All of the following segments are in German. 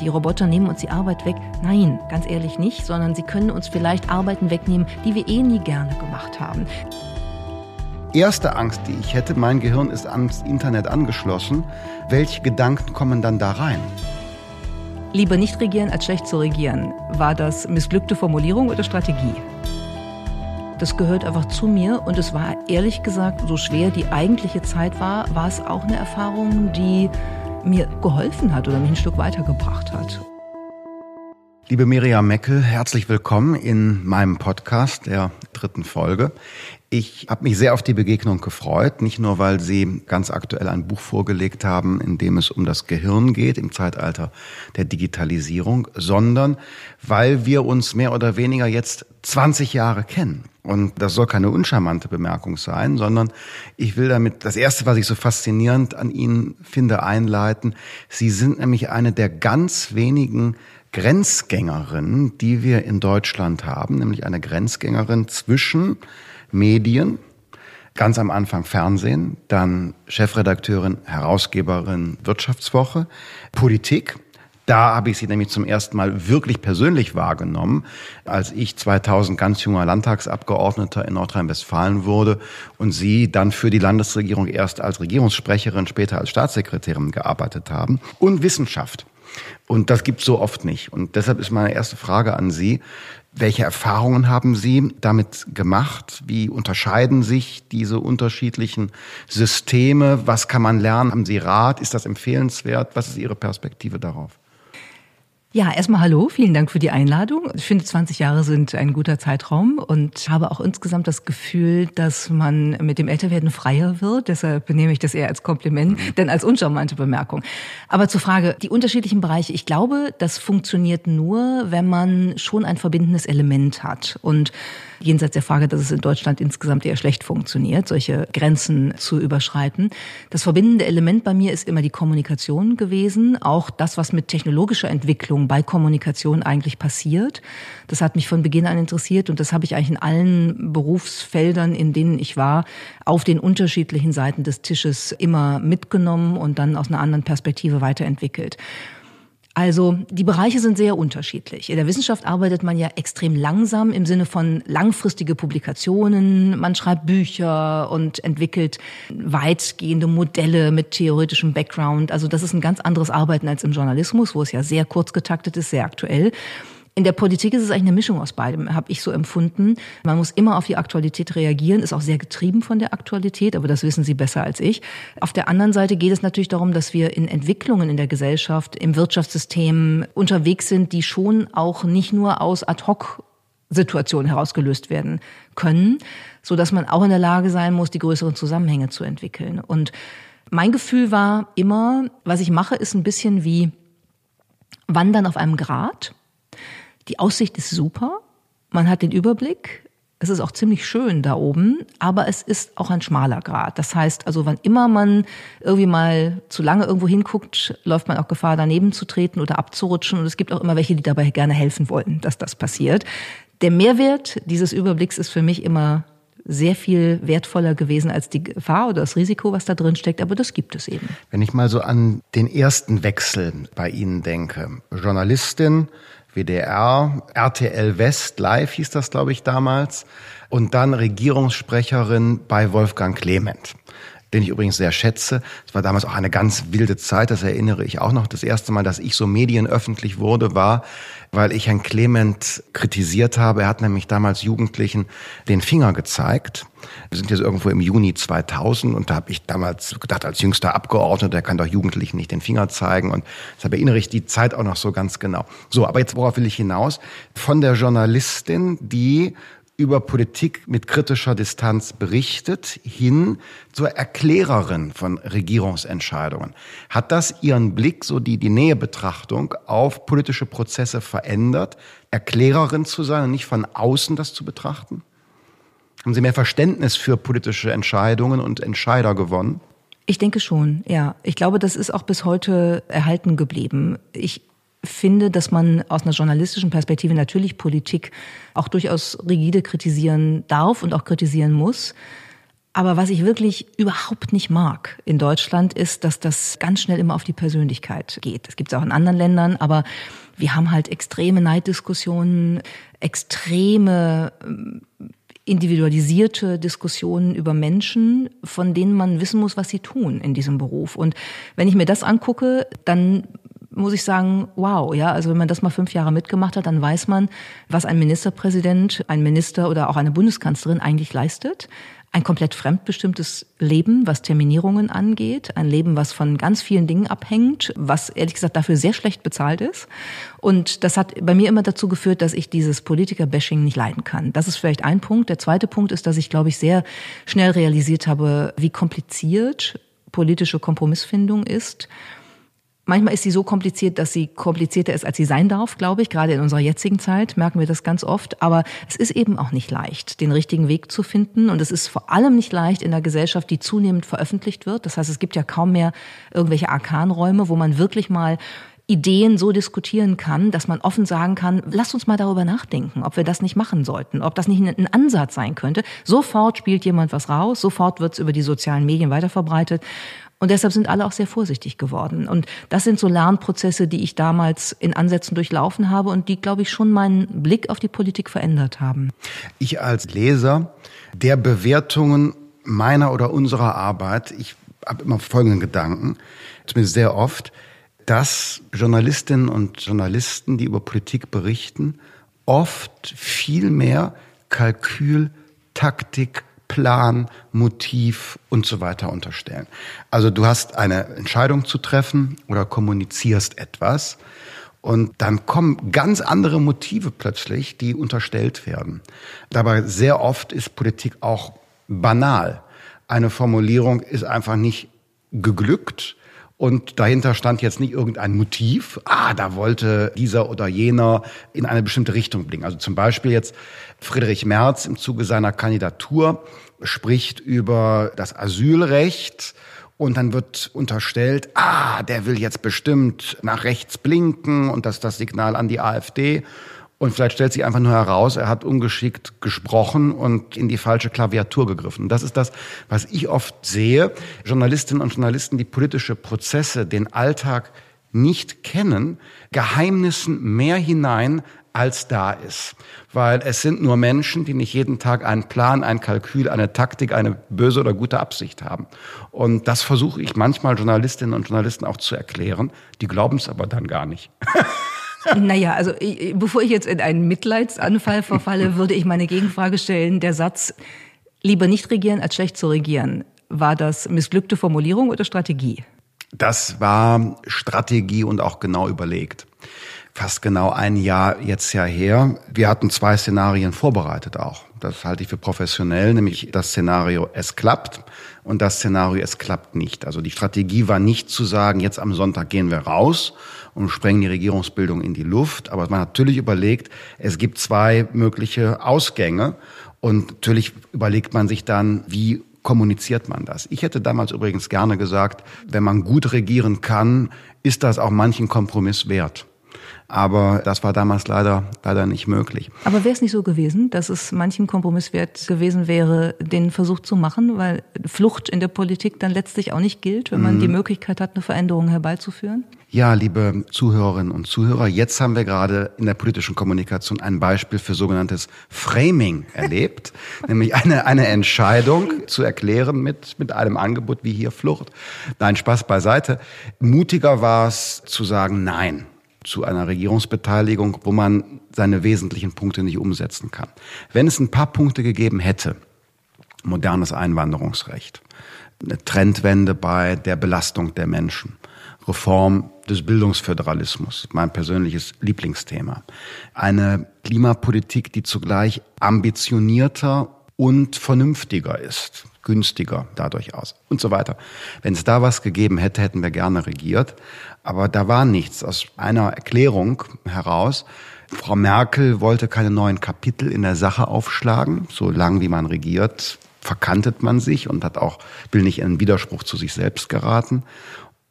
die Roboter nehmen uns die Arbeit weg. Nein, ganz ehrlich nicht, sondern sie können uns vielleicht Arbeiten wegnehmen, die wir eh nie gerne gemacht haben. Erste Angst, die ich hätte, mein Gehirn ist ans Internet angeschlossen. Welche Gedanken kommen dann da rein? Lieber nicht regieren als schlecht zu regieren. War das missglückte Formulierung oder Strategie? Das gehört einfach zu mir und es war ehrlich gesagt, so schwer die eigentliche Zeit war, war es auch eine Erfahrung, die mir geholfen hat oder mich ein Stück weitergebracht hat. Liebe Miriam Meckel, herzlich willkommen in meinem Podcast der dritten Folge. Ich habe mich sehr auf die Begegnung gefreut, nicht nur weil Sie ganz aktuell ein Buch vorgelegt haben, in dem es um das Gehirn geht im Zeitalter der Digitalisierung, sondern weil wir uns mehr oder weniger jetzt 20 Jahre kennen. Und das soll keine uncharmante Bemerkung sein, sondern ich will damit das Erste, was ich so faszinierend an Ihnen finde, einleiten. Sie sind nämlich eine der ganz wenigen Grenzgängerin, die wir in Deutschland haben, nämlich eine Grenzgängerin zwischen Medien, ganz am Anfang Fernsehen, dann Chefredakteurin, Herausgeberin Wirtschaftswoche, Politik. Da habe ich sie nämlich zum ersten Mal wirklich persönlich wahrgenommen, als ich 2000 ganz junger Landtagsabgeordneter in Nordrhein-Westfalen wurde und sie dann für die Landesregierung erst als Regierungssprecherin, später als Staatssekretärin gearbeitet haben. Und Wissenschaft. Und das gibt's so oft nicht. Und deshalb ist meine erste Frage an Sie. Welche Erfahrungen haben Sie damit gemacht? Wie unterscheiden sich diese unterschiedlichen Systeme? Was kann man lernen? Haben Sie Rat? Ist das empfehlenswert? Was ist Ihre Perspektive darauf? Ja, erstmal hallo, vielen Dank für die Einladung. Ich finde, 20 Jahre sind ein guter Zeitraum und habe auch insgesamt das Gefühl, dass man mit dem Älterwerden freier wird. Deshalb benehme ich das eher als Kompliment, mhm. denn als uncharmante Bemerkung. Aber zur Frage, die unterschiedlichen Bereiche. Ich glaube, das funktioniert nur, wenn man schon ein verbindendes Element hat. Und jenseits der Frage, dass es in Deutschland insgesamt eher schlecht funktioniert, solche Grenzen zu überschreiten. Das verbindende Element bei mir ist immer die Kommunikation gewesen, auch das, was mit technologischer Entwicklung bei Kommunikation eigentlich passiert. Das hat mich von Beginn an interessiert und das habe ich eigentlich in allen Berufsfeldern, in denen ich war, auf den unterschiedlichen Seiten des Tisches immer mitgenommen und dann aus einer anderen Perspektive weiterentwickelt. Also die Bereiche sind sehr unterschiedlich. In der Wissenschaft arbeitet man ja extrem langsam im Sinne von langfristige Publikationen. Man schreibt Bücher und entwickelt weitgehende Modelle mit theoretischem Background. Also das ist ein ganz anderes Arbeiten als im Journalismus, wo es ja sehr kurz getaktet ist, sehr aktuell. In der Politik ist es eigentlich eine Mischung aus beidem, habe ich so empfunden. Man muss immer auf die Aktualität reagieren, ist auch sehr getrieben von der Aktualität, aber das wissen Sie besser als ich. Auf der anderen Seite geht es natürlich darum, dass wir in Entwicklungen in der Gesellschaft, im Wirtschaftssystem unterwegs sind, die schon auch nicht nur aus Ad-hoc Situationen herausgelöst werden können, so dass man auch in der Lage sein muss, die größeren Zusammenhänge zu entwickeln. Und mein Gefühl war immer, was ich mache, ist ein bisschen wie Wandern auf einem Grat. Die Aussicht ist super, man hat den Überblick, es ist auch ziemlich schön da oben, aber es ist auch ein schmaler Grat. Das heißt, also wann immer man irgendwie mal zu lange irgendwo hinguckt, läuft man auch Gefahr, daneben zu treten oder abzurutschen. Und es gibt auch immer welche, die dabei gerne helfen wollen, dass das passiert. Der Mehrwert dieses Überblicks ist für mich immer sehr viel wertvoller gewesen als die Gefahr oder das Risiko, was da drin steckt, aber das gibt es eben. Wenn ich mal so an den ersten Wechsel bei Ihnen denke, Journalistin, WDR, RTL West Live hieß das, glaube ich, damals. Und dann Regierungssprecherin bei Wolfgang Clement den ich übrigens sehr schätze. Es war damals auch eine ganz wilde Zeit, das erinnere ich auch noch. Das erste Mal, dass ich so medienöffentlich wurde, war, weil ich Herrn Clement kritisiert habe. Er hat nämlich damals Jugendlichen den Finger gezeigt. Wir sind jetzt irgendwo im Juni 2000 und da habe ich damals gedacht, als jüngster Abgeordneter, kann doch Jugendlichen nicht den Finger zeigen und deshalb erinnere ich die Zeit auch noch so ganz genau. So, aber jetzt worauf will ich hinaus? Von der Journalistin, die über Politik mit kritischer Distanz berichtet, hin zur Erklärerin von Regierungsentscheidungen. Hat das Ihren Blick, so die, die Nähebetrachtung auf politische Prozesse verändert, Erklärerin zu sein und nicht von außen das zu betrachten? Haben Sie mehr Verständnis für politische Entscheidungen und Entscheider gewonnen? Ich denke schon, ja. Ich glaube, das ist auch bis heute erhalten geblieben. Ich finde, dass man aus einer journalistischen Perspektive natürlich Politik auch durchaus rigide kritisieren darf und auch kritisieren muss. Aber was ich wirklich überhaupt nicht mag in Deutschland ist, dass das ganz schnell immer auf die Persönlichkeit geht. Das gibt es auch in anderen Ländern, aber wir haben halt extreme Neiddiskussionen, extreme ähm, individualisierte Diskussionen über Menschen, von denen man wissen muss, was sie tun in diesem Beruf. Und wenn ich mir das angucke, dann muss ich sagen, wow, ja, also wenn man das mal fünf Jahre mitgemacht hat, dann weiß man, was ein Ministerpräsident, ein Minister oder auch eine Bundeskanzlerin eigentlich leistet ein komplett fremdbestimmtes Leben, was Terminierungen angeht, ein Leben, was von ganz vielen Dingen abhängt, was ehrlich gesagt dafür sehr schlecht bezahlt ist. Und das hat bei mir immer dazu geführt, dass ich dieses Politiker-Bashing nicht leiden kann. Das ist vielleicht ein Punkt. Der zweite Punkt ist, dass ich, glaube ich, sehr schnell realisiert habe, wie kompliziert politische Kompromissfindung ist Manchmal ist sie so kompliziert, dass sie komplizierter ist, als sie sein darf, glaube ich. Gerade in unserer jetzigen Zeit merken wir das ganz oft. Aber es ist eben auch nicht leicht, den richtigen Weg zu finden. Und es ist vor allem nicht leicht in einer Gesellschaft, die zunehmend veröffentlicht wird. Das heißt, es gibt ja kaum mehr irgendwelche Arkanräume, wo man wirklich mal Ideen so diskutieren kann, dass man offen sagen kann, lasst uns mal darüber nachdenken, ob wir das nicht machen sollten, ob das nicht ein Ansatz sein könnte. Sofort spielt jemand was raus, sofort wird es über die sozialen Medien weiterverbreitet. Und deshalb sind alle auch sehr vorsichtig geworden. Und das sind so Lernprozesse, die ich damals in Ansätzen durchlaufen habe und die, glaube ich, schon meinen Blick auf die Politik verändert haben. Ich als Leser der Bewertungen meiner oder unserer Arbeit, ich habe immer folgenden Gedanken, zumindest sehr oft, dass Journalistinnen und Journalisten, die über Politik berichten, oft viel mehr Kalkül, Taktik, Plan, Motiv und so weiter unterstellen. Also du hast eine Entscheidung zu treffen oder kommunizierst etwas und dann kommen ganz andere Motive plötzlich, die unterstellt werden. Dabei sehr oft ist Politik auch banal. Eine Formulierung ist einfach nicht geglückt und dahinter stand jetzt nicht irgendein Motiv, ah, da wollte dieser oder jener in eine bestimmte Richtung blicken. Also zum Beispiel jetzt Friedrich Merz im Zuge seiner Kandidatur spricht über das Asylrecht und dann wird unterstellt, ah, der will jetzt bestimmt nach rechts blinken und das ist das Signal an die AfD. Und vielleicht stellt sich einfach nur heraus, er hat ungeschickt gesprochen und in die falsche Klaviatur gegriffen. Das ist das, was ich oft sehe. Journalistinnen und Journalisten, die politische Prozesse, den Alltag nicht kennen, Geheimnissen mehr hinein, als da ist. Weil es sind nur Menschen, die nicht jeden Tag einen Plan, ein Kalkül, eine Taktik, eine böse oder gute Absicht haben. Und das versuche ich manchmal Journalistinnen und Journalisten auch zu erklären. Die glauben es aber dann gar nicht. Naja, also ich, bevor ich jetzt in einen Mitleidsanfall verfalle, würde ich meine Gegenfrage stellen. Der Satz, lieber nicht regieren als schlecht zu regieren, war das missglückte Formulierung oder Strategie? Das war Strategie und auch genau überlegt fast genau ein Jahr jetzt ja her. Wir hatten zwei Szenarien vorbereitet auch. Das halte ich für professionell, nämlich das Szenario, es klappt und das Szenario, es klappt nicht. Also die Strategie war nicht zu sagen, jetzt am Sonntag gehen wir raus und sprengen die Regierungsbildung in die Luft. Aber man hat natürlich überlegt, es gibt zwei mögliche Ausgänge und natürlich überlegt man sich dann, wie kommuniziert man das? Ich hätte damals übrigens gerne gesagt, wenn man gut regieren kann, ist das auch manchen Kompromiss wert. Aber das war damals leider, leider nicht möglich. Aber wäre es nicht so gewesen, dass es manchen Kompromiss wert gewesen wäre, den Versuch zu machen, weil Flucht in der Politik dann letztlich auch nicht gilt, wenn man mhm. die Möglichkeit hat, eine Veränderung herbeizuführen? Ja, liebe Zuhörerinnen und Zuhörer, jetzt haben wir gerade in der politischen Kommunikation ein Beispiel für sogenanntes Framing erlebt, nämlich eine, eine Entscheidung zu erklären mit, mit einem Angebot wie hier Flucht. Nein, Spaß beiseite. Mutiger war es zu sagen, nein zu einer Regierungsbeteiligung, wo man seine wesentlichen Punkte nicht umsetzen kann. Wenn es ein paar Punkte gegeben hätte, modernes Einwanderungsrecht, eine Trendwende bei der Belastung der Menschen, Reform des Bildungsföderalismus, mein persönliches Lieblingsthema, eine Klimapolitik, die zugleich ambitionierter und vernünftiger ist, günstiger dadurch aus und so weiter. Wenn es da was gegeben hätte, hätten wir gerne regiert. Aber da war nichts. Aus einer Erklärung heraus, Frau Merkel wollte keine neuen Kapitel in der Sache aufschlagen. So lang wie man regiert, verkantet man sich und hat auch, will nicht in Widerspruch zu sich selbst geraten.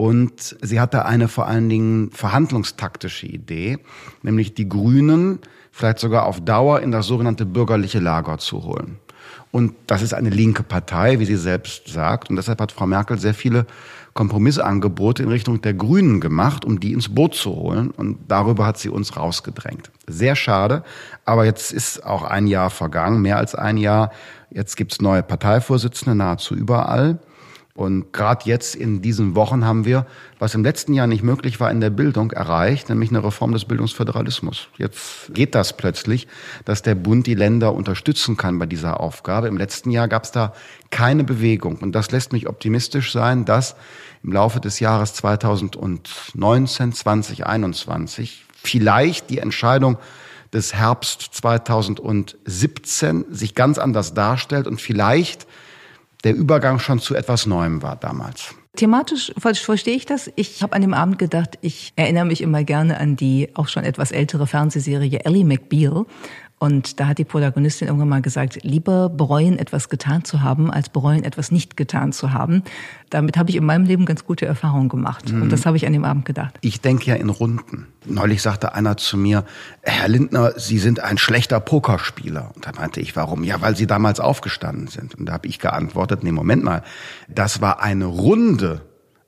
Und sie hatte eine vor allen Dingen verhandlungstaktische Idee, nämlich die Grünen vielleicht sogar auf Dauer in das sogenannte bürgerliche Lager zu holen. Und das ist eine linke Partei, wie sie selbst sagt. Und deshalb hat Frau Merkel sehr viele Kompromissangebote in Richtung der Grünen gemacht, um die ins Boot zu holen. Und darüber hat sie uns rausgedrängt. Sehr schade. Aber jetzt ist auch ein Jahr vergangen, mehr als ein Jahr. Jetzt gibt's neue Parteivorsitzende nahezu überall. Und gerade jetzt in diesen Wochen haben wir, was im letzten Jahr nicht möglich war in der Bildung, erreicht, nämlich eine Reform des Bildungsföderalismus. Jetzt geht das plötzlich, dass der Bund die Länder unterstützen kann bei dieser Aufgabe. Im letzten Jahr gab es da keine Bewegung. Und das lässt mich optimistisch sein, dass im Laufe des Jahres 2019, 2021 vielleicht die Entscheidung des Herbst 2017 sich ganz anders darstellt und vielleicht der Übergang schon zu etwas Neuem war damals. Thematisch verstehe ich das. Ich habe an dem Abend gedacht, ich erinnere mich immer gerne an die auch schon etwas ältere Fernsehserie Ellie McBeal. Und da hat die Protagonistin irgendwann mal gesagt, lieber bereuen, etwas getan zu haben, als bereuen, etwas nicht getan zu haben. Damit habe ich in meinem Leben ganz gute Erfahrungen gemacht. Mhm. Und das habe ich an dem Abend gedacht. Ich denke ja in Runden. Neulich sagte einer zu mir, Herr Lindner, Sie sind ein schlechter Pokerspieler. Und da meinte ich, warum? Ja, weil Sie damals aufgestanden sind. Und da habe ich geantwortet, nee, Moment mal, das war eine Runde,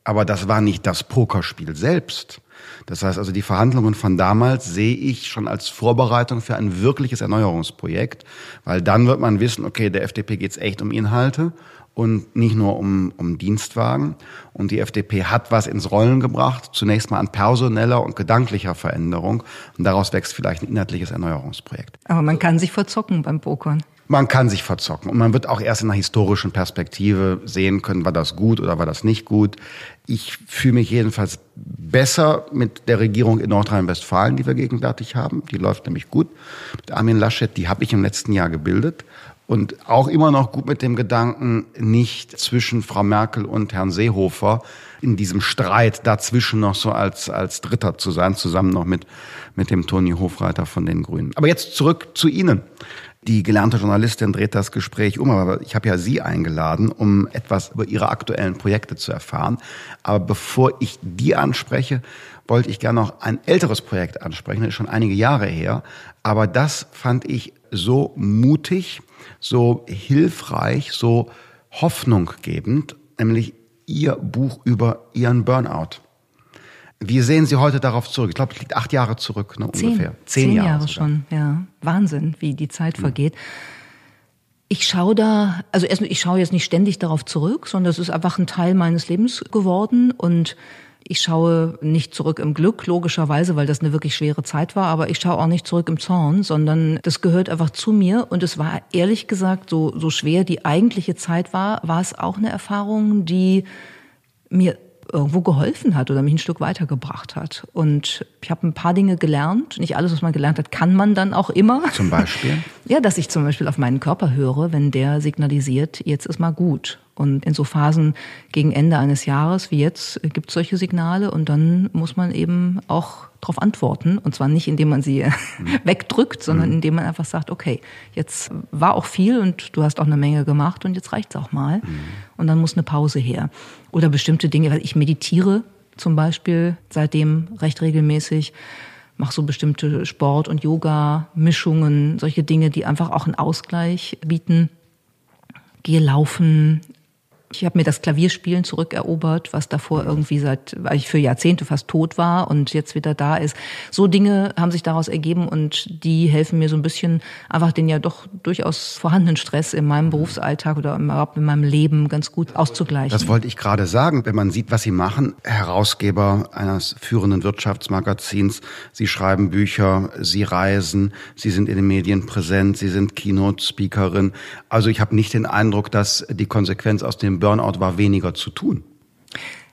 aber das war nicht das Pokerspiel selbst. Das heißt also, die Verhandlungen von damals sehe ich schon als Vorbereitung für ein wirkliches Erneuerungsprojekt, weil dann wird man wissen, okay, der FDP geht es echt um Inhalte und nicht nur um, um Dienstwagen. Und die FDP hat was ins Rollen gebracht, zunächst mal an personeller und gedanklicher Veränderung. Und daraus wächst vielleicht ein inhaltliches Erneuerungsprojekt. Aber man kann sich verzocken beim Pokern. Man kann sich verzocken und man wird auch erst in einer historischen Perspektive sehen können, war das gut oder war das nicht gut. Ich fühle mich jedenfalls besser mit der Regierung in Nordrhein-Westfalen, die wir gegenwärtig haben. Die läuft nämlich gut. Mit Armin Laschet, die habe ich im letzten Jahr gebildet. Und auch immer noch gut mit dem Gedanken, nicht zwischen Frau Merkel und Herrn Seehofer in diesem Streit dazwischen noch so als, als Dritter zu sein, zusammen noch mit, mit dem Toni Hofreiter von den Grünen. Aber jetzt zurück zu Ihnen. Die gelernte Journalistin dreht das Gespräch um, aber ich habe ja Sie eingeladen, um etwas über Ihre aktuellen Projekte zu erfahren. Aber bevor ich die anspreche, wollte ich gerne noch ein älteres Projekt ansprechen, das ist schon einige Jahre her. Aber das fand ich so mutig, so hilfreich, so hoffnunggebend, nämlich Ihr Buch über Ihren Burnout. Wie sehen Sie heute darauf zurück? Ich glaube, es liegt acht Jahre zurück, ne, Zehn. ungefähr. Zehn, Zehn Jahre, Jahre schon, ja. Wahnsinn, wie die Zeit mhm. vergeht. Ich schaue da, also erstmal, ich schaue jetzt nicht ständig darauf zurück, sondern es ist einfach ein Teil meines Lebens geworden und ich schaue nicht zurück im Glück, logischerweise, weil das eine wirklich schwere Zeit war, aber ich schaue auch nicht zurück im Zorn, sondern das gehört einfach zu mir und es war ehrlich gesagt so, so schwer die eigentliche Zeit war, war es auch eine Erfahrung, die mir irgendwo geholfen hat oder mich ein Stück weitergebracht hat. Und ich habe ein paar Dinge gelernt. Nicht alles, was man gelernt hat, kann man dann auch immer. Zum Beispiel? Ja, dass ich zum Beispiel auf meinen Körper höre, wenn der signalisiert, jetzt ist mal gut. Und in so Phasen gegen Ende eines Jahres wie jetzt gibt es solche Signale und dann muss man eben auch darauf antworten. Und zwar nicht, indem man sie mhm. wegdrückt, sondern mhm. indem man einfach sagt, okay, jetzt war auch viel und du hast auch eine Menge gemacht und jetzt reicht's auch mal. Mhm. Und dann muss eine Pause her. Oder bestimmte Dinge, weil ich meditiere zum Beispiel seitdem recht regelmäßig mache so bestimmte Sport- und Yoga-Mischungen, solche Dinge, die einfach auch einen Ausgleich bieten. Gehe laufen, ich habe mir das Klavierspielen zurückerobert, was davor irgendwie seit, weil ich für Jahrzehnte fast tot war und jetzt wieder da ist. So Dinge haben sich daraus ergeben und die helfen mir so ein bisschen einfach den ja doch durchaus vorhandenen Stress in meinem Berufsalltag oder überhaupt in meinem Leben ganz gut auszugleichen. Das wollte ich gerade sagen, wenn man sieht, was Sie machen. Herausgeber eines führenden Wirtschaftsmagazins, Sie schreiben Bücher, Sie reisen, Sie sind in den Medien präsent, Sie sind Keynote-Speakerin. Also ich habe nicht den Eindruck, dass die Konsequenz aus dem Burnout war weniger zu tun.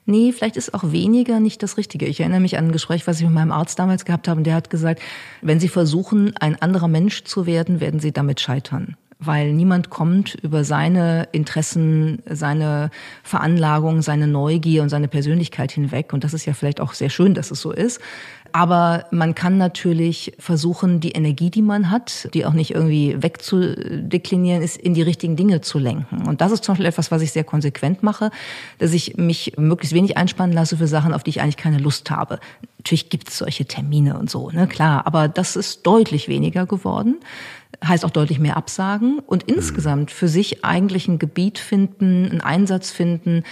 Nee, vielleicht ist auch weniger nicht das Richtige. Ich erinnere mich an ein Gespräch, was ich mit meinem Arzt damals gehabt habe, und der hat gesagt, wenn Sie versuchen, ein anderer Mensch zu werden, werden Sie damit scheitern weil niemand kommt über seine Interessen, seine Veranlagung, seine Neugier und seine Persönlichkeit hinweg. Und das ist ja vielleicht auch sehr schön, dass es so ist. Aber man kann natürlich versuchen, die Energie, die man hat, die auch nicht irgendwie wegzudeklinieren ist, in die richtigen Dinge zu lenken. Und das ist zum Beispiel etwas, was ich sehr konsequent mache, dass ich mich möglichst wenig einspannen lasse für Sachen, auf die ich eigentlich keine Lust habe. Natürlich gibt es solche Termine und so, ne, klar. Aber das ist deutlich weniger geworden heißt auch deutlich mehr absagen und insgesamt für sich eigentlich ein Gebiet finden, einen Einsatz finden,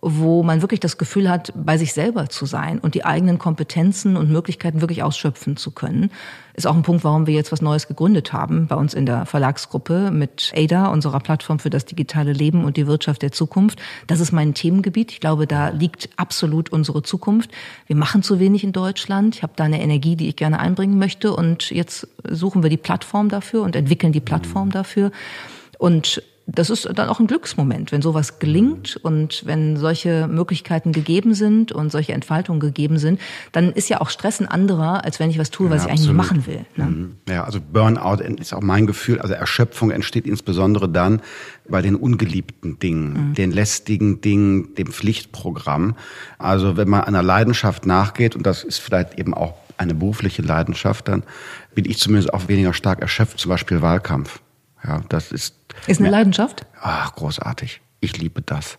wo man wirklich das Gefühl hat, bei sich selber zu sein und die eigenen Kompetenzen und Möglichkeiten wirklich ausschöpfen zu können. Ist auch ein Punkt, warum wir jetzt was Neues gegründet haben bei uns in der Verlagsgruppe mit ADA, unserer Plattform für das digitale Leben und die Wirtschaft der Zukunft. Das ist mein Themengebiet. Ich glaube, da liegt absolut unsere Zukunft. Wir machen zu wenig in Deutschland. Ich habe da eine Energie, die ich gerne einbringen möchte und jetzt suchen wir die Plattform dafür und entwickeln die Plattform dafür. Und das ist dann auch ein Glücksmoment, wenn sowas gelingt und wenn solche Möglichkeiten gegeben sind und solche Entfaltungen gegeben sind, dann ist ja auch Stress ein anderer, als wenn ich was tue, was ja, ich eigentlich machen will. Ne? Mhm. Ja, also Burnout ist auch mein Gefühl, also Erschöpfung entsteht insbesondere dann bei den ungeliebten Dingen, mhm. den lästigen Dingen, dem Pflichtprogramm. Also wenn man einer Leidenschaft nachgeht, und das ist vielleicht eben auch eine berufliche Leidenschaft, dann bin ich zumindest auch weniger stark erschöpft, zum Beispiel Wahlkampf. Ja, das ist. Ist eine Leidenschaft? Ach, großartig. Ich liebe das.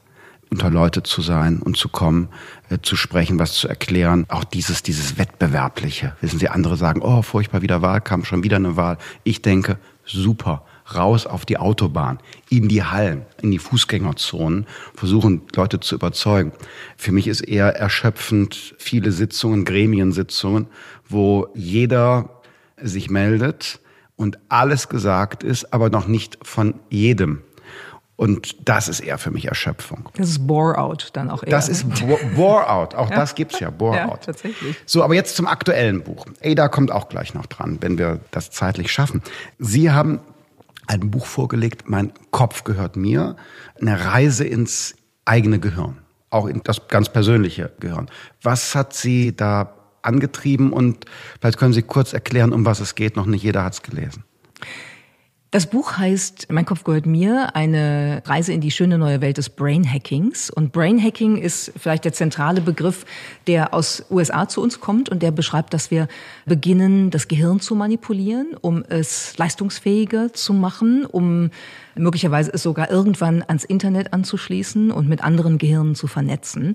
Unter Leute zu sein und zu kommen, äh, zu sprechen, was zu erklären. Auch dieses, dieses Wettbewerbliche. Wissen Sie, andere sagen, oh, furchtbar wieder Wahlkampf, schon wieder eine Wahl. Ich denke, super. Raus auf die Autobahn, in die Hallen, in die Fußgängerzonen, versuchen Leute zu überzeugen. Für mich ist eher erschöpfend viele Sitzungen, Gremiensitzungen, wo jeder sich meldet, und alles gesagt ist, aber noch nicht von jedem. Und das ist eher für mich Erschöpfung. Das ist Bore-out dann auch eher. Das ist Bore-out. Auch ja. das gibt's ja, Bore-out. Ja, tatsächlich. So, aber jetzt zum aktuellen Buch. Ada kommt auch gleich noch dran, wenn wir das zeitlich schaffen. Sie haben ein Buch vorgelegt, Mein Kopf gehört mir. Eine Reise ins eigene Gehirn. Auch in das ganz persönliche Gehirn. Was hat Sie da angetrieben und vielleicht können Sie kurz erklären, um was es geht. Noch nicht jeder hat es gelesen. Das Buch heißt Mein Kopf gehört mir, eine Reise in die schöne neue Welt des Brain Hackings. Und Brain Hacking ist vielleicht der zentrale Begriff, der aus USA zu uns kommt und der beschreibt, dass wir beginnen, das Gehirn zu manipulieren, um es leistungsfähiger zu machen, um möglicherweise es sogar irgendwann ans Internet anzuschließen und mit anderen Gehirnen zu vernetzen.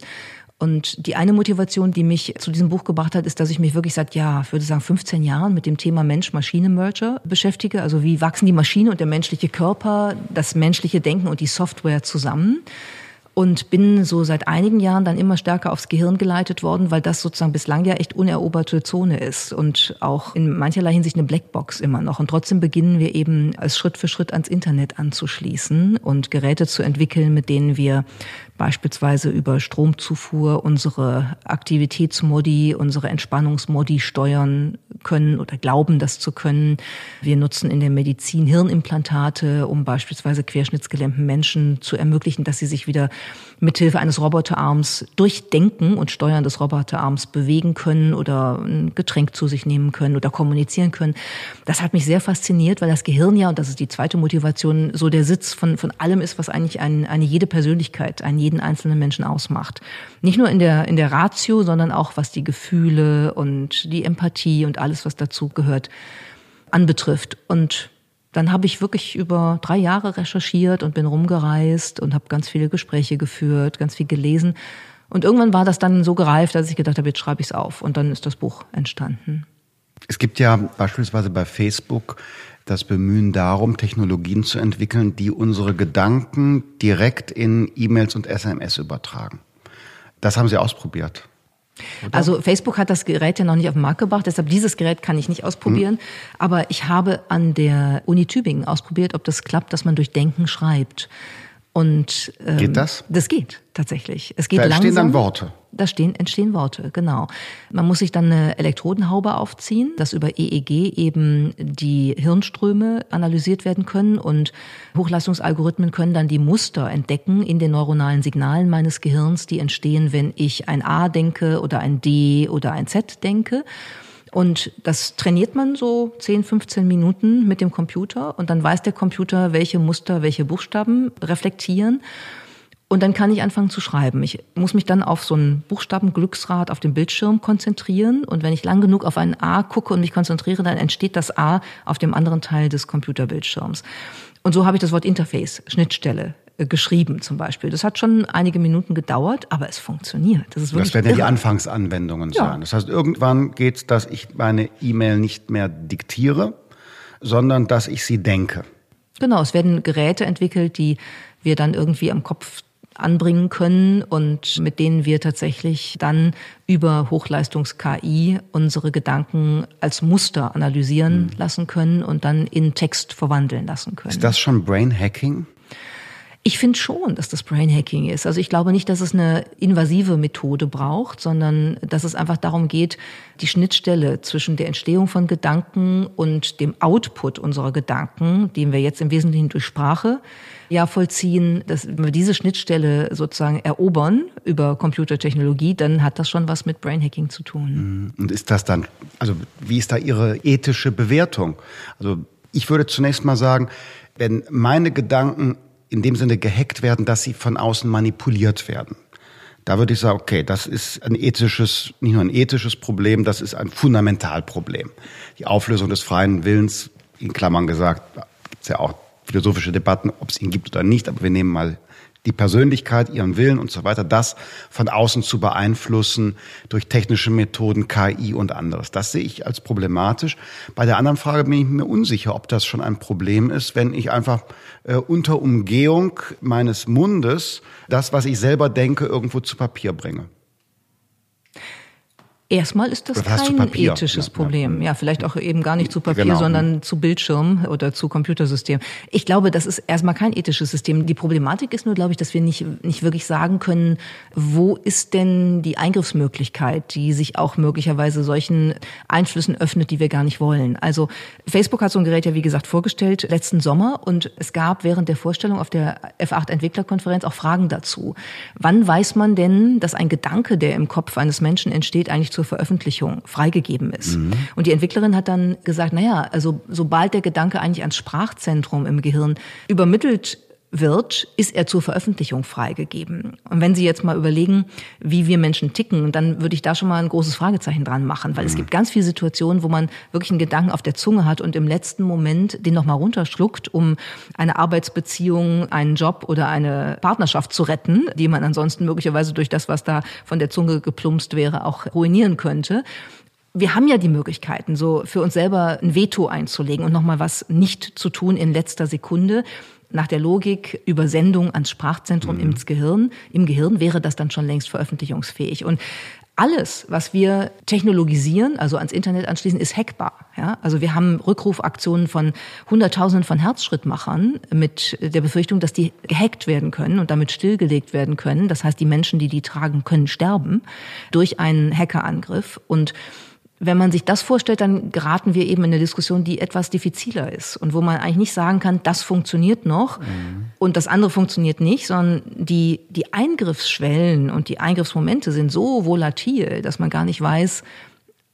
Und die eine Motivation, die mich zu diesem Buch gebracht hat, ist, dass ich mich wirklich seit, ja, ich würde sagen, 15 Jahren mit dem Thema Mensch-Maschine-Merger beschäftige. Also wie wachsen die Maschine und der menschliche Körper, das menschliche Denken und die Software zusammen? und bin so seit einigen Jahren dann immer stärker aufs Gehirn geleitet worden, weil das sozusagen bislang ja echt uneroberte Zone ist und auch in mancherlei Hinsicht eine Blackbox immer noch. Und trotzdem beginnen wir eben als Schritt für Schritt ans Internet anzuschließen und Geräte zu entwickeln, mit denen wir beispielsweise über Stromzufuhr unsere Aktivitätsmodi, unsere Entspannungsmodi steuern können oder glauben, das zu können. Wir nutzen in der Medizin Hirnimplantate, um beispielsweise querschnittsgelähmten Menschen zu ermöglichen, dass sie sich wieder mithilfe eines Roboterarms durchdenken und Steuern des Roboterarms bewegen können oder ein Getränk zu sich nehmen können oder kommunizieren können. Das hat mich sehr fasziniert, weil das Gehirn ja, und das ist die zweite Motivation, so der Sitz von, von allem ist, was eigentlich ein, eine jede Persönlichkeit, einen jeden einzelnen Menschen ausmacht. Nicht nur in der, in der Ratio, sondern auch was die Gefühle und die Empathie und alles, was dazu gehört, anbetrifft. Und dann habe ich wirklich über drei Jahre recherchiert und bin rumgereist und habe ganz viele Gespräche geführt, ganz viel gelesen. Und irgendwann war das dann so gereift, dass ich gedacht habe, jetzt schreibe ich es auf. Und dann ist das Buch entstanden. Es gibt ja beispielsweise bei Facebook das Bemühen darum, Technologien zu entwickeln, die unsere Gedanken direkt in E-Mails und SMS übertragen. Das haben Sie ausprobiert. Oder? Also Facebook hat das Gerät ja noch nicht auf den Markt gebracht, deshalb dieses Gerät kann ich nicht ausprobieren. Hm. Aber ich habe an der Uni Tübingen ausprobiert, ob das klappt, dass man durch Denken schreibt. Und ähm, geht das? Das geht tatsächlich. Es geht da langsam. entstehen dann Worte. Da stehen, entstehen Worte, genau. Man muss sich dann eine Elektrodenhaube aufziehen, dass über EEG eben die Hirnströme analysiert werden können und Hochleistungsalgorithmen können dann die Muster entdecken in den neuronalen Signalen meines Gehirns, die entstehen, wenn ich ein A denke oder ein D oder ein Z denke. Und das trainiert man so 10, 15 Minuten mit dem Computer und dann weiß der Computer, welche Muster, welche Buchstaben reflektieren. Und dann kann ich anfangen zu schreiben. Ich muss mich dann auf so ein Buchstabenglücksrad auf dem Bildschirm konzentrieren. Und wenn ich lang genug auf ein A gucke und mich konzentriere, dann entsteht das A auf dem anderen Teil des Computerbildschirms. Und so habe ich das Wort Interface, Schnittstelle, äh, geschrieben zum Beispiel. Das hat schon einige Minuten gedauert, aber es funktioniert. Das, ist wirklich das werden ja die Anfangsanwendungen ja. sein. Das heißt, irgendwann geht es, dass ich meine E-Mail nicht mehr diktiere, sondern dass ich sie denke. Genau, es werden Geräte entwickelt, die wir dann irgendwie am Kopf anbringen können und mit denen wir tatsächlich dann über Hochleistungs-KI unsere Gedanken als Muster analysieren mhm. lassen können und dann in Text verwandeln lassen können. Ist das schon Brain Hacking? Ich finde schon, dass das Brain Hacking ist. Also ich glaube nicht, dass es eine invasive Methode braucht, sondern dass es einfach darum geht, die Schnittstelle zwischen der Entstehung von Gedanken und dem Output unserer Gedanken, den wir jetzt im Wesentlichen durch Sprache ja vollziehen, dass wir diese Schnittstelle sozusagen erobern über Computertechnologie, dann hat das schon was mit Brain Hacking zu tun. Mhm. Und ist das dann, also wie ist da Ihre ethische Bewertung? Also ich würde zunächst mal sagen, wenn meine Gedanken in dem Sinne gehackt werden, dass sie von außen manipuliert werden. Da würde ich sagen, okay, das ist ein ethisches, nicht nur ein ethisches Problem, das ist ein Fundamentalproblem. Die Auflösung des freien Willens, in Klammern gesagt, gibt es ja auch philosophische Debatten, ob es ihn gibt oder nicht, aber wir nehmen mal die Persönlichkeit, ihren Willen und so weiter, das von außen zu beeinflussen durch technische Methoden, KI und anderes. Das sehe ich als problematisch. Bei der anderen Frage bin ich mir unsicher, ob das schon ein Problem ist, wenn ich einfach äh, unter Umgehung meines Mundes das, was ich selber denke, irgendwo zu Papier bringe. Erstmal ist das kein ethisches Problem. Ja. ja, vielleicht auch eben gar nicht zu Papier, genau. sondern zu Bildschirm oder zu Computersystem. Ich glaube, das ist erstmal kein ethisches System. Die Problematik ist nur, glaube ich, dass wir nicht, nicht wirklich sagen können, wo ist denn die Eingriffsmöglichkeit, die sich auch möglicherweise solchen Einflüssen öffnet, die wir gar nicht wollen. Also Facebook hat so ein Gerät ja, wie gesagt, vorgestellt letzten Sommer und es gab während der Vorstellung auf der F8 Entwicklerkonferenz auch Fragen dazu. Wann weiß man denn, dass ein Gedanke, der im Kopf eines Menschen entsteht, eigentlich zur Veröffentlichung freigegeben ist. Mhm. Und die Entwicklerin hat dann gesagt, naja, also sobald der Gedanke eigentlich ans Sprachzentrum im Gehirn übermittelt wird, ist er zur Veröffentlichung freigegeben. Und wenn Sie jetzt mal überlegen, wie wir Menschen ticken, dann würde ich da schon mal ein großes Fragezeichen dran machen, weil mhm. es gibt ganz viele Situationen, wo man wirklich einen Gedanken auf der Zunge hat und im letzten Moment den nochmal runterschluckt, um eine Arbeitsbeziehung, einen Job oder eine Partnerschaft zu retten, die man ansonsten möglicherweise durch das, was da von der Zunge geplumpst wäre, auch ruinieren könnte wir haben ja die Möglichkeiten, so für uns selber ein Veto einzulegen und nochmal was nicht zu tun in letzter Sekunde nach der Logik Übersendung ans Sprachzentrum mhm. ins Gehirn, im Gehirn wäre das dann schon längst veröffentlichungsfähig. Und alles, was wir technologisieren, also ans Internet anschließen, ist hackbar. Ja? Also wir haben Rückrufaktionen von Hunderttausenden von Herzschrittmachern mit der Befürchtung, dass die gehackt werden können und damit stillgelegt werden können. Das heißt, die Menschen, die die tragen, können sterben durch einen Hackerangriff. Und wenn man sich das vorstellt, dann geraten wir eben in eine Diskussion, die etwas diffiziler ist und wo man eigentlich nicht sagen kann, das funktioniert noch mhm. und das andere funktioniert nicht, sondern die, die Eingriffsschwellen und die Eingriffsmomente sind so volatil, dass man gar nicht weiß,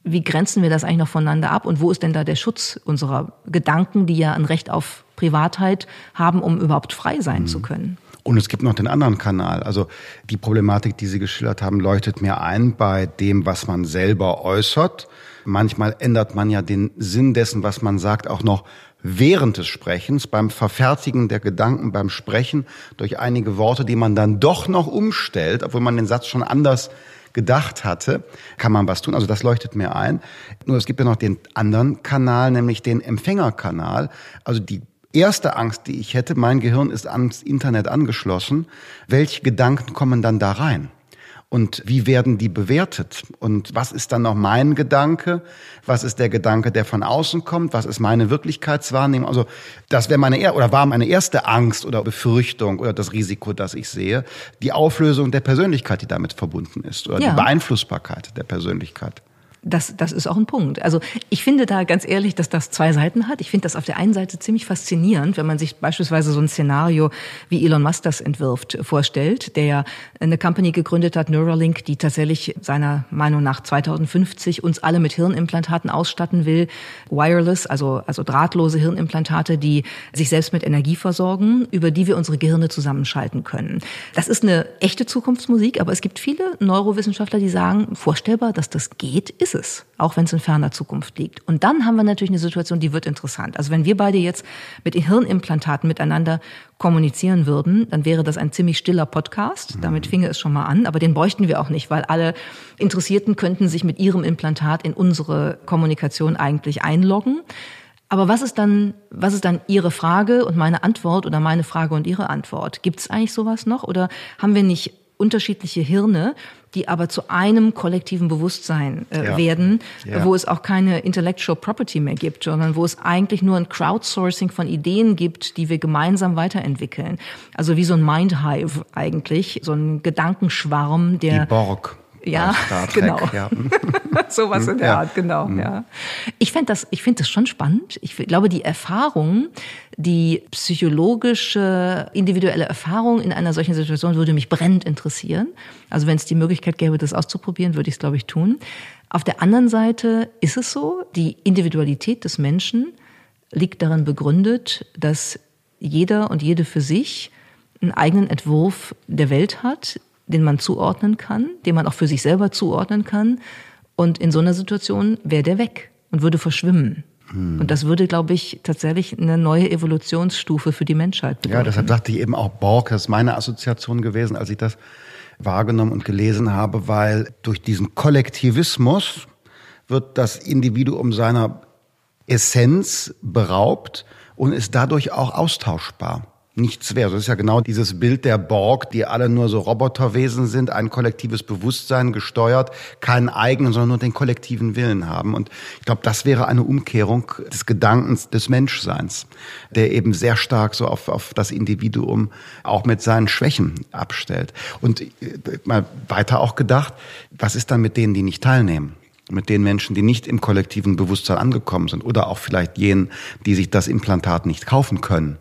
wie grenzen wir das eigentlich noch voneinander ab und wo ist denn da der Schutz unserer Gedanken, die ja ein Recht auf Privatheit haben, um überhaupt frei sein mhm. zu können. Und es gibt noch den anderen Kanal. Also die Problematik, die Sie geschildert haben, leuchtet mir ein bei dem, was man selber äußert. Manchmal ändert man ja den Sinn dessen, was man sagt, auch noch während des Sprechens, beim Verfertigen der Gedanken, beim Sprechen durch einige Worte, die man dann doch noch umstellt, obwohl man den Satz schon anders gedacht hatte, kann man was tun. Also das leuchtet mir ein. Nur es gibt ja noch den anderen Kanal, nämlich den Empfängerkanal. Also die erste Angst, die ich hätte, mein Gehirn ist ans Internet angeschlossen. Welche Gedanken kommen dann da rein? Und wie werden die bewertet? Und was ist dann noch mein Gedanke? Was ist der Gedanke, der von außen kommt? Was ist meine Wirklichkeitswahrnehmung? Also, das wäre meine, oder war meine erste Angst oder Befürchtung oder das Risiko, das ich sehe. Die Auflösung der Persönlichkeit, die damit verbunden ist oder ja. die Beeinflussbarkeit der Persönlichkeit. Das, das ist auch ein Punkt. Also ich finde da ganz ehrlich, dass das zwei Seiten hat. Ich finde das auf der einen Seite ziemlich faszinierend, wenn man sich beispielsweise so ein Szenario, wie Elon Musk das entwirft, vorstellt, der ja eine Company gegründet hat, Neuralink, die tatsächlich seiner Meinung nach 2050 uns alle mit Hirnimplantaten ausstatten will. Wireless, also, also drahtlose Hirnimplantate, die sich selbst mit Energie versorgen, über die wir unsere Gehirne zusammenschalten können. Das ist eine echte Zukunftsmusik, aber es gibt viele Neurowissenschaftler, die sagen, vorstellbar, dass das geht, ist ist es, auch wenn es in ferner Zukunft liegt. Und dann haben wir natürlich eine Situation, die wird interessant. Also wenn wir beide jetzt mit Hirnimplantaten miteinander kommunizieren würden, dann wäre das ein ziemlich stiller Podcast. Mhm. Damit finge es schon mal an. Aber den bräuchten wir auch nicht, weil alle Interessierten könnten sich mit ihrem Implantat in unsere Kommunikation eigentlich einloggen. Aber was ist dann, was ist dann Ihre Frage und meine Antwort oder meine Frage und Ihre Antwort? Gibt es eigentlich sowas noch oder haben wir nicht unterschiedliche Hirne, die aber zu einem kollektiven Bewusstsein äh, ja. werden, ja. wo es auch keine Intellectual Property mehr gibt, sondern wo es eigentlich nur ein Crowdsourcing von Ideen gibt, die wir gemeinsam weiterentwickeln. Also wie so ein Mindhive eigentlich, so ein Gedankenschwarm, der die Borg. Ja, genau. Ja. Sowas in der ja. Art, genau. Mhm. Ja. Ich finde das, ich finde das schon spannend. Ich glaube, die Erfahrung, die psychologische, individuelle Erfahrung in einer solchen Situation würde mich brennend interessieren. Also wenn es die Möglichkeit gäbe, das auszuprobieren, würde ich es, glaube ich, tun. Auf der anderen Seite ist es so, die Individualität des Menschen liegt darin begründet, dass jeder und jede für sich einen eigenen Entwurf der Welt hat, den man zuordnen kann, den man auch für sich selber zuordnen kann. Und in so einer Situation wäre der weg und würde verschwimmen. Hm. Und das würde, glaube ich, tatsächlich eine neue Evolutionsstufe für die Menschheit bedeuten. Ja, deshalb sagte ich eben auch Borg, das ist meine Assoziation gewesen, als ich das wahrgenommen und gelesen habe, weil durch diesen Kollektivismus wird das Individuum seiner Essenz beraubt und ist dadurch auch austauschbar nichts wäre. Das ist ja genau dieses Bild der Borg, die alle nur so Roboterwesen sind, ein kollektives Bewusstsein gesteuert, keinen eigenen, sondern nur den kollektiven Willen haben. Und ich glaube, das wäre eine Umkehrung des Gedankens des Menschseins, der eben sehr stark so auf, auf das Individuum auch mit seinen Schwächen abstellt. Und äh, mal weiter auch gedacht, was ist dann mit denen, die nicht teilnehmen? mit den Menschen, die nicht im kollektiven Bewusstsein angekommen sind oder auch vielleicht jenen, die sich das Implantat nicht kaufen können.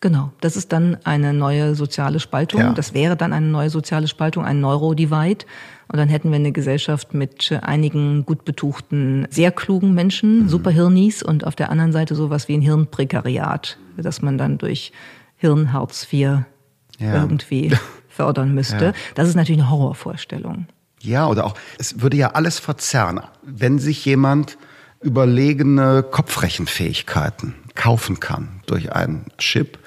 Genau, das ist dann eine neue soziale Spaltung. Ja. Das wäre dann eine neue soziale Spaltung, ein Neurodivide. Und dann hätten wir eine Gesellschaft mit einigen gut betuchten, sehr klugen Menschen, mhm. Superhirnis und auf der anderen Seite sowas wie ein Hirnprekariat, dass man dann durch Hirn, Hartz IV ja. irgendwie fördern müsste. Ja. Das ist natürlich eine Horrorvorstellung. Ja, oder auch, es würde ja alles verzerren, wenn sich jemand überlegene Kopfrechenfähigkeiten kaufen kann durch einen Chip.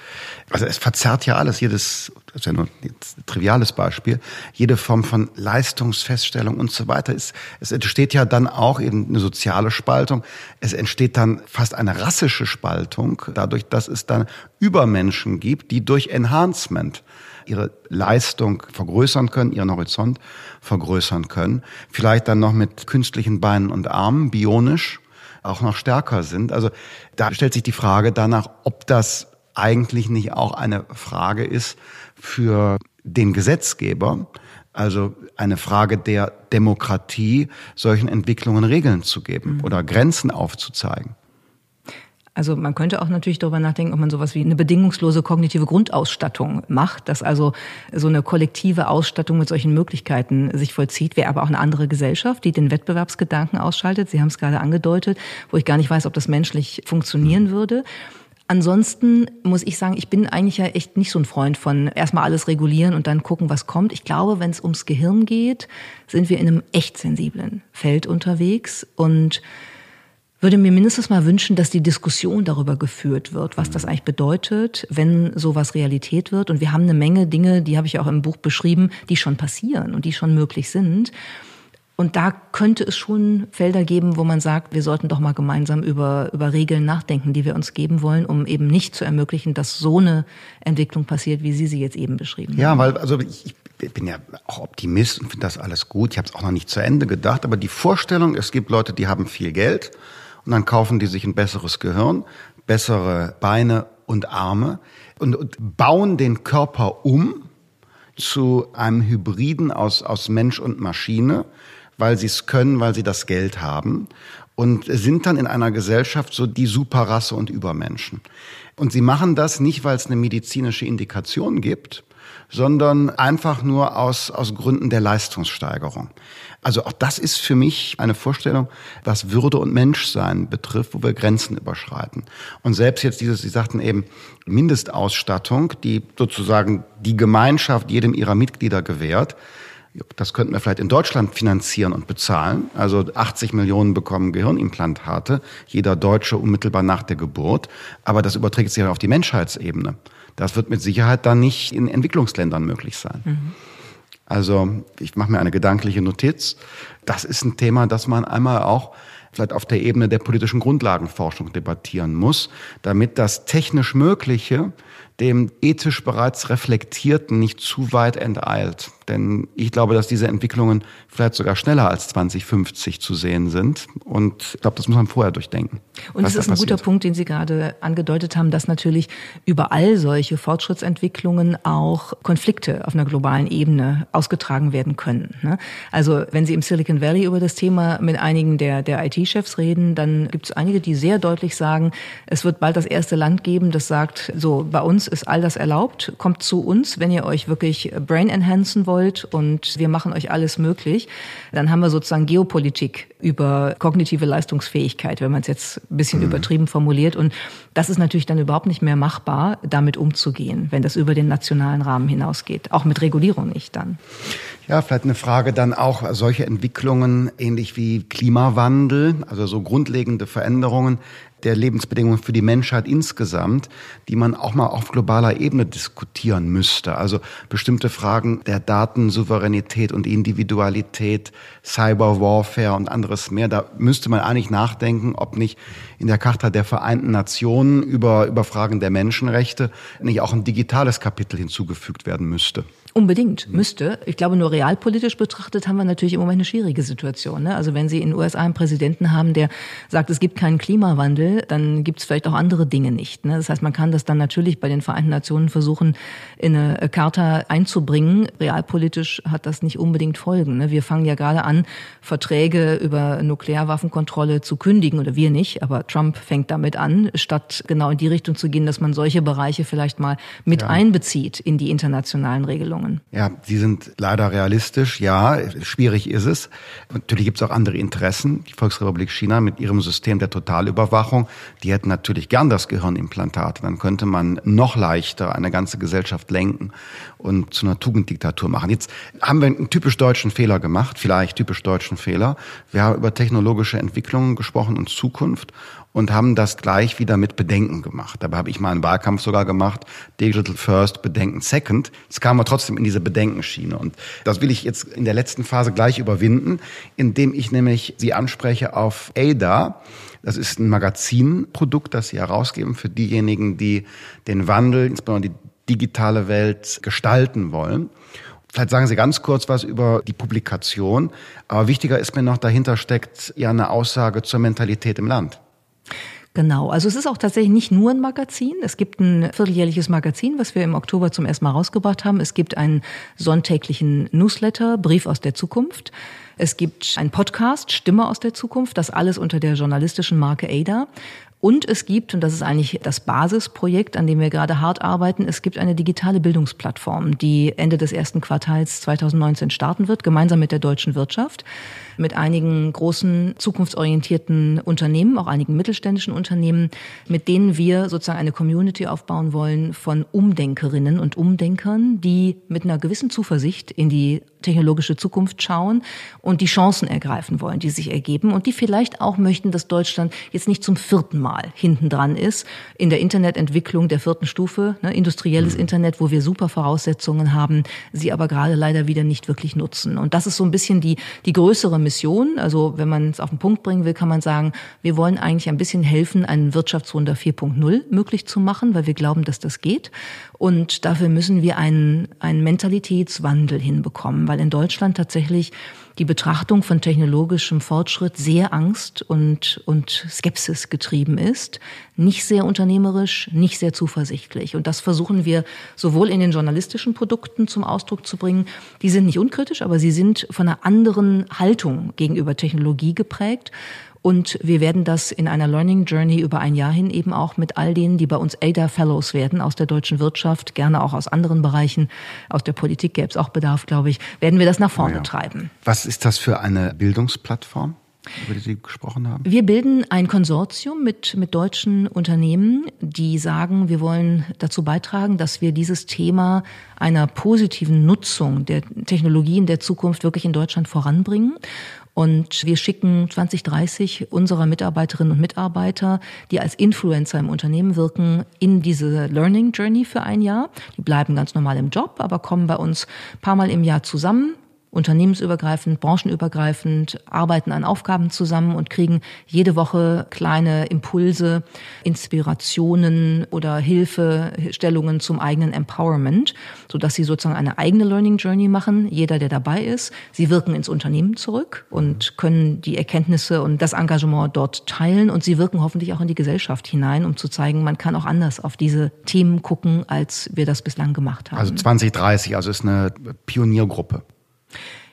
Also es verzerrt ja alles, jedes, das ist ja nur ein triviales Beispiel, jede Form von Leistungsfeststellung und so weiter. Es, es entsteht ja dann auch eben eine soziale Spaltung. Es entsteht dann fast eine rassische Spaltung, dadurch, dass es dann Übermenschen gibt, die durch Enhancement ihre Leistung vergrößern können, ihren Horizont vergrößern können. Vielleicht dann noch mit künstlichen Beinen und Armen, bionisch auch noch stärker sind. Also da stellt sich die Frage danach, ob das eigentlich nicht auch eine Frage ist für den Gesetzgeber, also eine Frage der Demokratie, solchen Entwicklungen Regeln zu geben mhm. oder Grenzen aufzuzeigen. Also man könnte auch natürlich darüber nachdenken, ob man sowas wie eine bedingungslose kognitive Grundausstattung macht, dass also so eine kollektive Ausstattung mit solchen Möglichkeiten sich vollzieht, wäre aber auch eine andere Gesellschaft, die den Wettbewerbsgedanken ausschaltet. Sie haben es gerade angedeutet, wo ich gar nicht weiß, ob das menschlich funktionieren würde. Ansonsten muss ich sagen, ich bin eigentlich ja echt nicht so ein Freund von erstmal alles regulieren und dann gucken, was kommt. Ich glaube, wenn es ums Gehirn geht, sind wir in einem echt sensiblen Feld unterwegs und würde mir mindestens mal wünschen, dass die Diskussion darüber geführt wird, was das eigentlich bedeutet, wenn sowas Realität wird. Und wir haben eine Menge Dinge, die habe ich auch im Buch beschrieben, die schon passieren und die schon möglich sind. Und da könnte es schon Felder geben, wo man sagt, wir sollten doch mal gemeinsam über, über Regeln nachdenken, die wir uns geben wollen, um eben nicht zu ermöglichen, dass so eine Entwicklung passiert, wie Sie sie jetzt eben beschrieben ja, haben. Ja, weil also ich, ich bin ja auch Optimist und finde das alles gut. Ich habe es auch noch nicht zu Ende gedacht, aber die Vorstellung, es gibt Leute, die haben viel Geld und dann kaufen die sich ein besseres Gehirn, bessere Beine und Arme und, und bauen den Körper um zu einem Hybriden aus, aus Mensch und Maschine, weil sie es können, weil sie das Geld haben und sind dann in einer Gesellschaft so die Superrasse und Übermenschen. Und sie machen das nicht, weil es eine medizinische Indikation gibt, sondern einfach nur aus, aus Gründen der Leistungssteigerung. Also auch das ist für mich eine Vorstellung, was Würde und Menschsein betrifft, wo wir Grenzen überschreiten. Und selbst jetzt dieses, Sie sagten eben, Mindestausstattung, die sozusagen die Gemeinschaft jedem ihrer Mitglieder gewährt, das könnten wir vielleicht in Deutschland finanzieren und bezahlen. Also 80 Millionen bekommen Gehirnimplantate, jeder Deutsche unmittelbar nach der Geburt. Aber das überträgt sich ja auf die Menschheitsebene. Das wird mit Sicherheit dann nicht in Entwicklungsländern möglich sein. Mhm. Also ich mache mir eine gedankliche Notiz. Das ist ein Thema, das man einmal auch vielleicht auf der Ebene der politischen Grundlagenforschung debattieren muss, damit das technisch Mögliche dem ethisch bereits Reflektierten nicht zu weit enteilt. Denn ich glaube, dass diese Entwicklungen vielleicht sogar schneller als 2050 zu sehen sind. Und ich glaube, das muss man vorher durchdenken. Und es ist ein guter Punkt, den Sie gerade angedeutet haben, dass natürlich überall solche Fortschrittsentwicklungen auch Konflikte auf einer globalen Ebene ausgetragen werden können. Ne? Also wenn Sie im Silicon Valley über das Thema mit einigen der, der IT-Chefs reden, dann gibt es einige, die sehr deutlich sagen, es wird bald das erste Land geben, das sagt, so bei uns ist all das erlaubt, kommt zu uns, wenn ihr euch wirklich brain enhancen wollt wollt und wir machen euch alles möglich, dann haben wir sozusagen Geopolitik über kognitive Leistungsfähigkeit, wenn man es jetzt ein bisschen mhm. übertrieben formuliert. Und das ist natürlich dann überhaupt nicht mehr machbar, damit umzugehen, wenn das über den nationalen Rahmen hinausgeht. Auch mit Regulierung nicht dann. Ja, vielleicht eine Frage dann auch solche Entwicklungen ähnlich wie Klimawandel, also so grundlegende Veränderungen der Lebensbedingungen für die Menschheit insgesamt, die man auch mal auf globaler Ebene diskutieren müsste. Also bestimmte Fragen der Datensouveränität und Individualität, Cyberwarfare und anderes mehr. Da müsste man eigentlich nachdenken, ob nicht in der Charta der Vereinten Nationen über, über Fragen der Menschenrechte nicht auch ein digitales Kapitel hinzugefügt werden müsste. Unbedingt, müsste. Ich glaube, nur realpolitisch betrachtet haben wir natürlich im Moment eine schwierige Situation. Ne? Also wenn Sie in den USA einen Präsidenten haben, der sagt, es gibt keinen Klimawandel, dann gibt es vielleicht auch andere Dinge nicht. Ne? Das heißt, man kann das dann natürlich bei den Vereinten Nationen versuchen, in eine Charta einzubringen. Realpolitisch hat das nicht unbedingt Folgen. Ne? Wir fangen ja gerade an, Verträge über Nuklearwaffenkontrolle zu kündigen, oder wir nicht, aber Trump fängt damit an, statt genau in die Richtung zu gehen, dass man solche Bereiche vielleicht mal mit ja. einbezieht in die internationalen Regelungen. Entwicklungen. Ja, Sie sind leider realistisch. Ja, schwierig ist es. Natürlich gibt es auch andere Interessen. Die Volksrepublik China mit ihrem System der Totalüberwachung, die hätten natürlich gern das Gehirnimplantat. Dann könnte man noch leichter eine ganze Gesellschaft lenken und zu einer Tugenddiktatur machen. Jetzt haben wir einen typisch deutschen Fehler gemacht, vielleicht typisch deutschen Fehler. Wir haben über technologische Entwicklungen gesprochen und Zukunft und haben das gleich wieder mit Bedenken gemacht. Dabei habe ich mal einen Wahlkampf sogar gemacht, Digital First, Bedenken Second. Jetzt kamen wir trotzdem in diese Bedenkenschiene. Und das will ich jetzt in der letzten Phase gleich überwinden, indem ich nämlich Sie anspreche auf ADA. Das ist ein Magazinprodukt, das Sie herausgeben für diejenigen, die den Wandel, insbesondere die digitale Welt gestalten wollen. Vielleicht sagen Sie ganz kurz was über die Publikation. Aber wichtiger ist mir noch, dahinter steckt ja eine Aussage zur Mentalität im Land. Genau, also es ist auch tatsächlich nicht nur ein Magazin. Es gibt ein vierteljährliches Magazin, was wir im Oktober zum ersten Mal rausgebracht haben. Es gibt einen sonntäglichen Newsletter, Brief aus der Zukunft. Es gibt einen Podcast, Stimme aus der Zukunft, das alles unter der journalistischen Marke Ada. Und es gibt, und das ist eigentlich das Basisprojekt, an dem wir gerade hart arbeiten, es gibt eine digitale Bildungsplattform, die Ende des ersten Quartals 2019 starten wird, gemeinsam mit der deutschen Wirtschaft mit einigen großen zukunftsorientierten Unternehmen, auch einigen mittelständischen Unternehmen, mit denen wir sozusagen eine Community aufbauen wollen von Umdenkerinnen und Umdenkern, die mit einer gewissen Zuversicht in die technologische Zukunft schauen und die Chancen ergreifen wollen, die sich ergeben und die vielleicht auch möchten, dass Deutschland jetzt nicht zum vierten Mal hinten dran ist in der Internetentwicklung der vierten Stufe, ne, industrielles mhm. Internet, wo wir super Voraussetzungen haben, sie aber gerade leider wieder nicht wirklich nutzen. Und das ist so ein bisschen die, die größere Mission. Also wenn man es auf den Punkt bringen will, kann man sagen, wir wollen eigentlich ein bisschen helfen, einen Wirtschaftswunder 4.0 möglich zu machen, weil wir glauben, dass das geht. Und dafür müssen wir einen, einen Mentalitätswandel hinbekommen, weil in Deutschland tatsächlich die Betrachtung von technologischem Fortschritt sehr Angst und, und Skepsis getrieben ist, nicht sehr unternehmerisch, nicht sehr zuversichtlich. Und das versuchen wir sowohl in den journalistischen Produkten zum Ausdruck zu bringen. Die sind nicht unkritisch, aber sie sind von einer anderen Haltung gegenüber Technologie geprägt. Und wir werden das in einer Learning Journey über ein Jahr hin eben auch mit all denen, die bei uns ADA Fellows werden, aus der deutschen Wirtschaft, gerne auch aus anderen Bereichen, aus der Politik gäbe es auch Bedarf, glaube ich, werden wir das nach vorne ja. treiben. Was ist das für eine Bildungsplattform? über die Sie gesprochen haben? Wir bilden ein Konsortium mit, mit deutschen Unternehmen, die sagen, wir wollen dazu beitragen, dass wir dieses Thema einer positiven Nutzung der Technologien der Zukunft wirklich in Deutschland voranbringen. Und wir schicken 20, 30 unserer Mitarbeiterinnen und Mitarbeiter, die als Influencer im Unternehmen wirken, in diese Learning Journey für ein Jahr. Die bleiben ganz normal im Job, aber kommen bei uns paar Mal im Jahr zusammen, unternehmensübergreifend, branchenübergreifend, arbeiten an Aufgaben zusammen und kriegen jede Woche kleine Impulse, Inspirationen oder Hilfestellungen zum eigenen Empowerment, sodass sie sozusagen eine eigene Learning Journey machen, jeder, der dabei ist. Sie wirken ins Unternehmen zurück und können die Erkenntnisse und das Engagement dort teilen und sie wirken hoffentlich auch in die Gesellschaft hinein, um zu zeigen, man kann auch anders auf diese Themen gucken, als wir das bislang gemacht haben. Also 2030, also ist eine Pioniergruppe.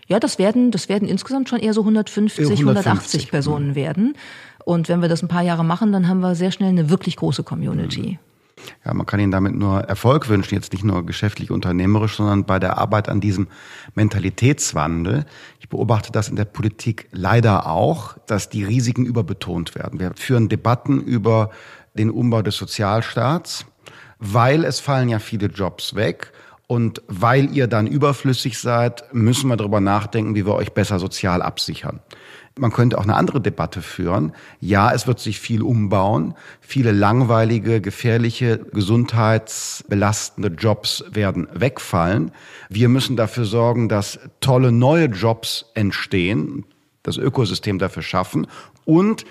Ja, das werden, das werden insgesamt schon eher so 150, 150 180 Personen mhm. werden. Und wenn wir das ein paar Jahre machen, dann haben wir sehr schnell eine wirklich große Community. Mhm. Ja, man kann Ihnen damit nur Erfolg wünschen, jetzt nicht nur geschäftlich, unternehmerisch, sondern bei der Arbeit an diesem Mentalitätswandel. Ich beobachte das in der Politik leider auch, dass die Risiken überbetont werden. Wir führen Debatten über den Umbau des Sozialstaats, weil es fallen ja viele Jobs weg und weil ihr dann überflüssig seid, müssen wir darüber nachdenken, wie wir euch besser sozial absichern. Man könnte auch eine andere Debatte führen. Ja, es wird sich viel umbauen. Viele langweilige, gefährliche, gesundheitsbelastende Jobs werden wegfallen. Wir müssen dafür sorgen, dass tolle neue Jobs entstehen, das Ökosystem dafür schaffen und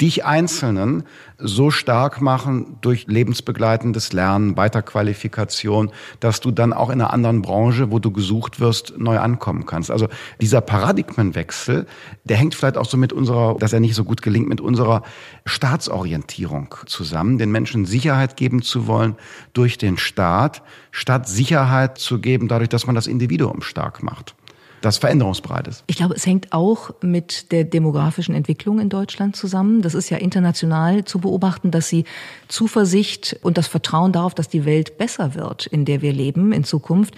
dich Einzelnen so stark machen durch lebensbegleitendes Lernen, Weiterqualifikation, dass du dann auch in einer anderen Branche, wo du gesucht wirst, neu ankommen kannst. Also dieser Paradigmenwechsel, der hängt vielleicht auch so mit unserer, dass er nicht so gut gelingt, mit unserer Staatsorientierung zusammen, den Menschen Sicherheit geben zu wollen durch den Staat, statt Sicherheit zu geben dadurch, dass man das Individuum stark macht das veränderungsbereit ist. Ich glaube, es hängt auch mit der demografischen Entwicklung in Deutschland zusammen. Das ist ja international zu beobachten, dass sie Zuversicht und das Vertrauen darauf, dass die Welt besser wird, in der wir leben in Zukunft,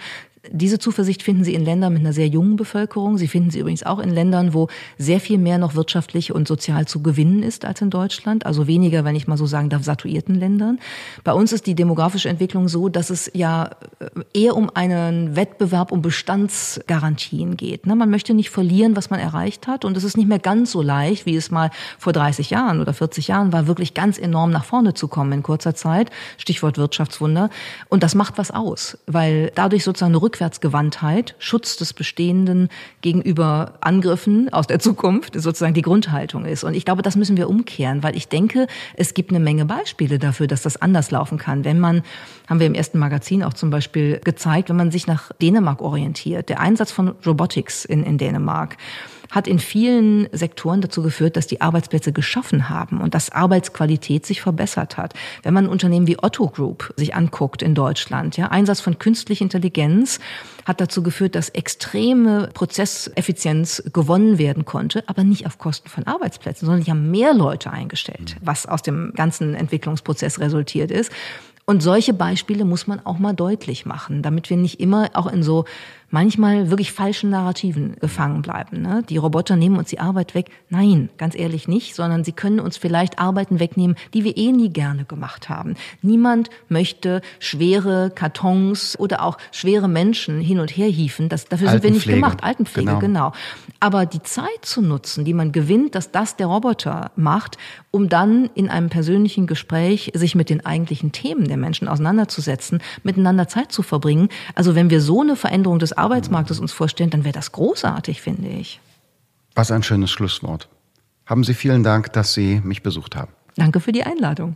diese Zuversicht finden Sie in Ländern mit einer sehr jungen Bevölkerung. Sie finden sie übrigens auch in Ländern, wo sehr viel mehr noch wirtschaftlich und sozial zu gewinnen ist als in Deutschland. Also weniger, wenn ich mal so sagen darf, satuierten Ländern. Bei uns ist die demografische Entwicklung so, dass es ja äh, eher um einen Wettbewerb um Bestandsgarantien geht. Ne, man möchte nicht verlieren, was man erreicht hat. Und es ist nicht mehr ganz so leicht, wie es mal vor 30 Jahren oder 40 Jahren war, wirklich ganz enorm nach vorne zu kommen in kurzer Zeit. Stichwort Wirtschaftswunder. Und das macht was aus, weil dadurch sozusagen eine Rückwärtsgewandtheit, Schutz des Bestehenden gegenüber Angriffen aus der Zukunft sozusagen die Grundhaltung ist. Und ich glaube, das müssen wir umkehren, weil ich denke, es gibt eine Menge Beispiele dafür, dass das anders laufen kann. Wenn man, haben wir im ersten Magazin auch zum Beispiel gezeigt, wenn man sich nach Dänemark orientiert, der Einsatz von Robotics in, in Dänemark, hat in vielen Sektoren dazu geführt, dass die Arbeitsplätze geschaffen haben und dass Arbeitsqualität sich verbessert hat. Wenn man ein Unternehmen wie Otto Group sich anguckt in Deutschland, ja, Einsatz von künstlicher Intelligenz hat dazu geführt, dass extreme Prozesseffizienz gewonnen werden konnte, aber nicht auf Kosten von Arbeitsplätzen, sondern die haben mehr Leute eingestellt, was aus dem ganzen Entwicklungsprozess resultiert ist. Und solche Beispiele muss man auch mal deutlich machen, damit wir nicht immer auch in so manchmal wirklich falschen Narrativen gefangen bleiben. Ne? Die Roboter nehmen uns die Arbeit weg. Nein, ganz ehrlich nicht, sondern sie können uns vielleicht Arbeiten wegnehmen, die wir eh nie gerne gemacht haben. Niemand möchte schwere Kartons oder auch schwere Menschen hin und her hieven. Das, dafür sind wir nicht gemacht. Altenpflege, genau. genau. Aber die Zeit zu nutzen, die man gewinnt, dass das der Roboter macht, um dann in einem persönlichen Gespräch sich mit den eigentlichen Themen der Menschen auseinanderzusetzen, miteinander Zeit zu verbringen. Also wenn wir so eine Veränderung des Arbeitsmarktes uns vorstellen, dann wäre das großartig, finde ich. Was ein schönes Schlusswort. Haben Sie vielen Dank, dass Sie mich besucht haben. Danke für die Einladung.